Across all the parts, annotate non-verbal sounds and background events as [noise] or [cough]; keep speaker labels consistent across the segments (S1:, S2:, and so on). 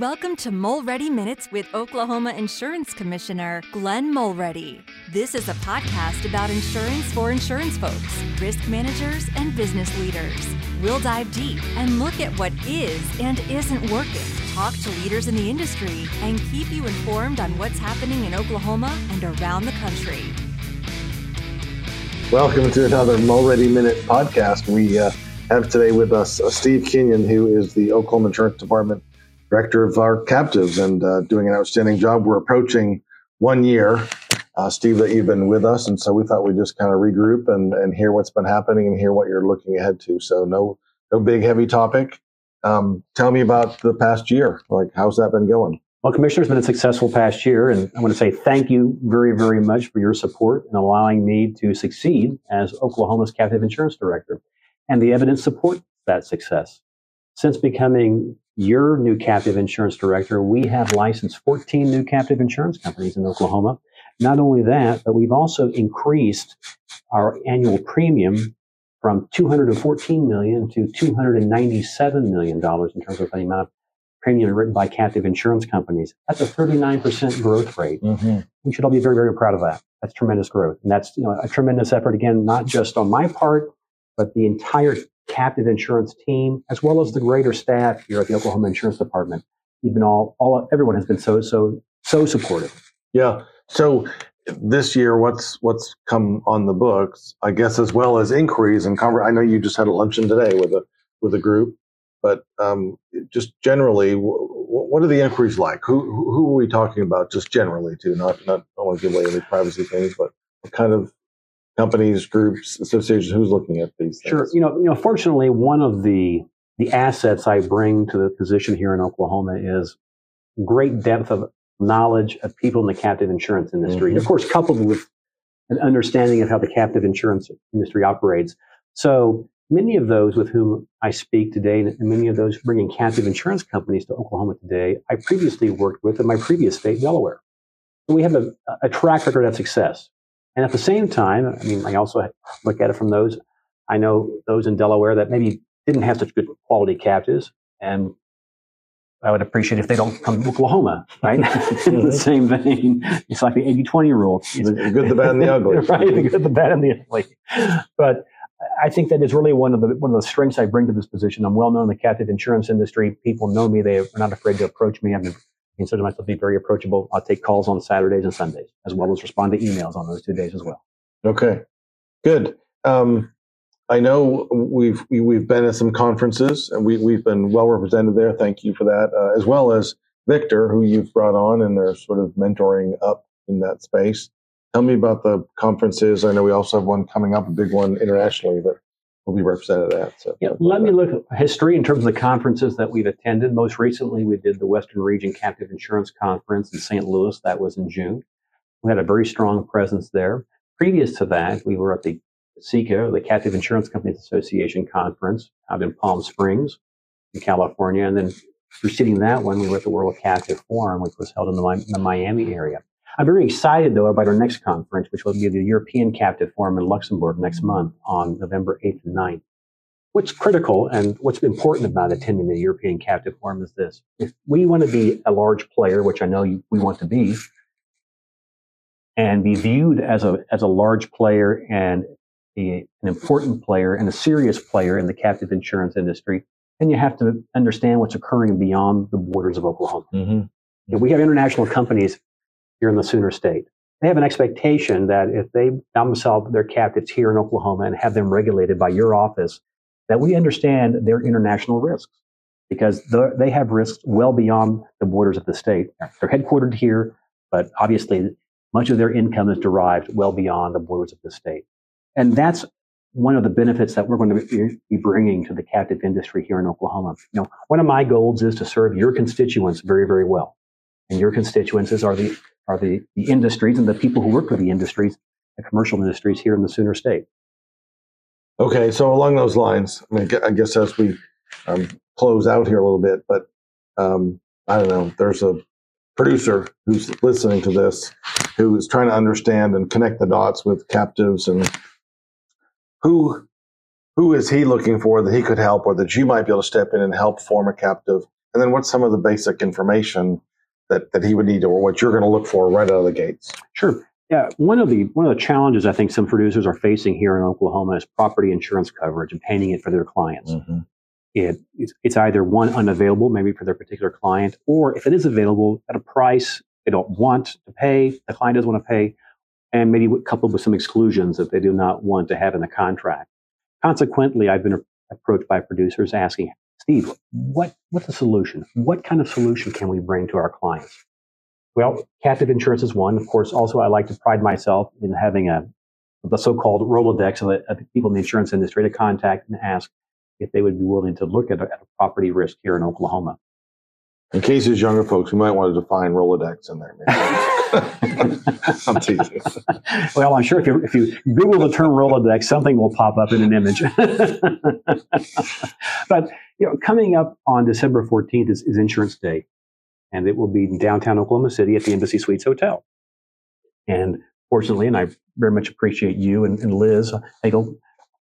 S1: Welcome to Mulready Minutes with Oklahoma Insurance Commissioner Glenn Mulready. This is a podcast about insurance for insurance folks, risk managers, and business leaders. We'll dive deep and look at what is and isn't working, talk to leaders in the industry, and keep you informed on what's happening in Oklahoma and around the country.
S2: Welcome to another Mulready Minute podcast. We uh, have today with us uh, Steve Kinion, who is the Oklahoma Insurance Department director of our captives and uh, doing an outstanding job. We're approaching one year, uh, Steve, that you've been with us. And so we thought we'd just kind of regroup and, and hear what's been happening and hear what you're looking ahead to. So no, no big heavy topic. Um, tell me about the past year. Like, how's that been going?
S3: Well, Commissioner, it's been a successful past year, and I want to say thank you very, very much for your support in allowing me to succeed as Oklahoma's captive insurance director. And the evidence supports that success. Since becoming your new captive insurance director, we have licensed 14 new captive insurance companies in Oklahoma. Not only that, but we've also increased our annual premium from 214 million to 297 million dollars in terms of the amount of premium written by captive insurance companies. That's a 39% growth rate. Mm-hmm. We should all be very, very proud of that. That's tremendous growth. And that's, you know, a tremendous effort again, not just on my part, but the entire captive insurance team, as well as the greater staff here at the Oklahoma Insurance Department. Even all, all, everyone has been so, so, so supportive.
S2: Yeah. So this year, what's what's come on the books? I guess as well as inquiries and conver- I know you just had a luncheon today with a with a group, but um, just generally, w- what are the inquiries like? Who who are we talking about? Just generally, too. Not not I want to give away any privacy things, but what kind of companies, groups, associations? Who's looking at these? Things?
S3: Sure. You know, you know. Fortunately, one of the the assets I bring to the position here in Oklahoma is great depth of knowledge of people in the captive insurance industry. Mm-hmm. Of course, coupled with an understanding of how the captive insurance industry operates. So many of those with whom I speak today, and many of those bringing captive insurance companies to Oklahoma today, I previously worked with in my previous state, Delaware. So we have a, a track record of success. And at the same time, I mean, I also look at it from those, I know those in Delaware that maybe didn't have such good quality captives. And I would appreciate if they don't come to Oklahoma, right? In [laughs] [laughs] the same vein, it's like the 80 20 rule.
S2: The good, the bad, and the [laughs] ugly.
S3: right, the good, the bad, and the ugly. But I think that is really one of the one of the strengths I bring to this position. I'm well known in the captive insurance industry. People know me; they are not afraid to approach me. I'm consider myself to be very approachable. I'll take calls on Saturdays and Sundays, as well as respond to emails on those two days as well.
S2: Okay, good. Um, I know we've we've been at some conferences and we we've been well represented there. Thank you for that, uh, as well as Victor, who you've brought on and are sort of mentoring up in that space. Tell me about the conferences. I know we also have one coming up, a big one internationally that will be represented at. So
S3: yeah, let me look at history in terms of the conferences that we've attended. Most recently, we did the Western Region Captive Insurance Conference in St. Louis. That was in June. We had a very strong presence there. Previous to that, we were at the CICA, the Captive Insurance Companies Association conference out in Palm Springs, in California. And then preceding that one, we were at the World Captive Forum, which was held in the, in the Miami area. I'm very excited, though, about our next conference, which will be the European Captive Forum in Luxembourg next month on November 8th and 9th. What's critical and what's important about attending the European Captive Forum is this. If we want to be a large player, which I know we want to be, and be viewed as a, as a large player and a, an important player and a serious player in the captive insurance industry, then you have to understand what's occurring beyond the borders of Oklahoma. Mm-hmm. We have international companies here in the Sooner State. They have an expectation that if they domicile their captives here in Oklahoma and have them regulated by your office, that we understand their international risks because they have risks well beyond the borders of the state. They're headquartered here, but obviously much of their income is derived well beyond the borders of the state. And that's one of the benefits that we're going to be bringing to the captive industry here in Oklahoma. You know, one of my goals is to serve your constituents very, very well. And your constituents are the, are the, the industries and the people who work for the industries, the commercial industries here in the Sooner State.
S2: Okay, so along those lines, I mean, I guess as we um, close out here a little bit, but um, I don't know, there's a producer who's listening to this who is trying to understand and connect the dots with captives and who who is he looking for that he could help or that you might be able to step in and help form a captive And then what's some of the basic information that, that he would need or what you're going to look for right out of the gates?
S3: Sure. Yeah, one of the one of the challenges I think some producers are facing here in Oklahoma is property insurance coverage, and obtaining it for their clients. Mm-hmm. It, it's, it's, either one unavailable, maybe for their particular client, or if it is available at a price they don't want to pay, the client doesn't want to pay, and maybe coupled with some exclusions that they do not want to have in the contract. Consequently, I've been approached by producers asking, Steve, what, what's the solution? What kind of solution can we bring to our clients? Well, captive insurance is one. Of course, also I like to pride myself in having a the so-called Rolodex of, the, of people in the insurance industry to contact and ask if they would be willing to look at a, at a property risk here in Oklahoma.
S2: In case there's younger folks, we might want to define Rolodex in there. [laughs] I'm teasing.
S3: well, I'm sure if you, if you Google the term Rolodex, something will pop up in an image. [laughs] but you know, coming up on December 14th is, is Insurance Day and it will be in downtown Oklahoma City at the Embassy Suites Hotel. And fortunately, and I very much appreciate you and, and Liz, Hagel,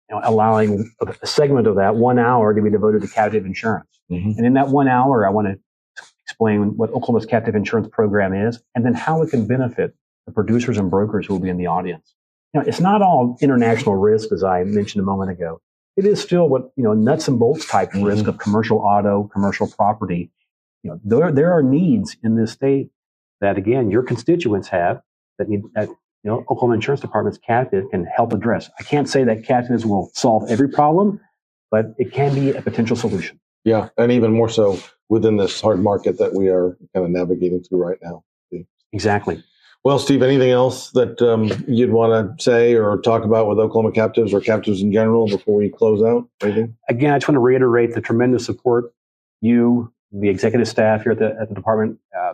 S3: you know, allowing a segment of that one hour to be devoted to captive insurance. Mm-hmm. And in that one hour, I want to explain what Oklahoma's captive insurance program is, and then how it can benefit the producers and brokers who will be in the audience. You know, it's not all international risk, as I mentioned a moment ago. It is still what you know, nuts and bolts type mm-hmm. risk of commercial auto, commercial property, you know, there, there are needs in this state that, again, your constituents have that need that, you know, Oklahoma Insurance Department's captive can help address. I can't say that captives will solve every problem, but it can be a potential solution.
S2: Yeah, and even more so within this hard market that we are kind of navigating through right now.
S3: Exactly.
S2: Well, Steve, anything else that um, you'd want to say or talk about with Oklahoma captives or captives in general before we close out? Anything?
S3: Again, I just want to reiterate the tremendous support you, the executive staff here at the, at the department, uh,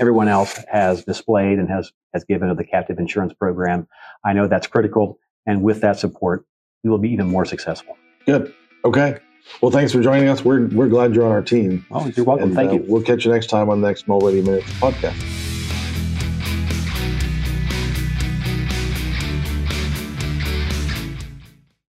S3: everyone else has displayed and has, has given to the captive insurance program. I know that's critical. And with that support, we will be even more successful.
S2: Good. Okay. Well, thanks for joining us. We're, we're glad you're on our team.
S3: Oh, you're welcome.
S2: And,
S3: Thank
S2: uh,
S3: you.
S2: We'll catch you next time on the next Mulready Minutes podcast.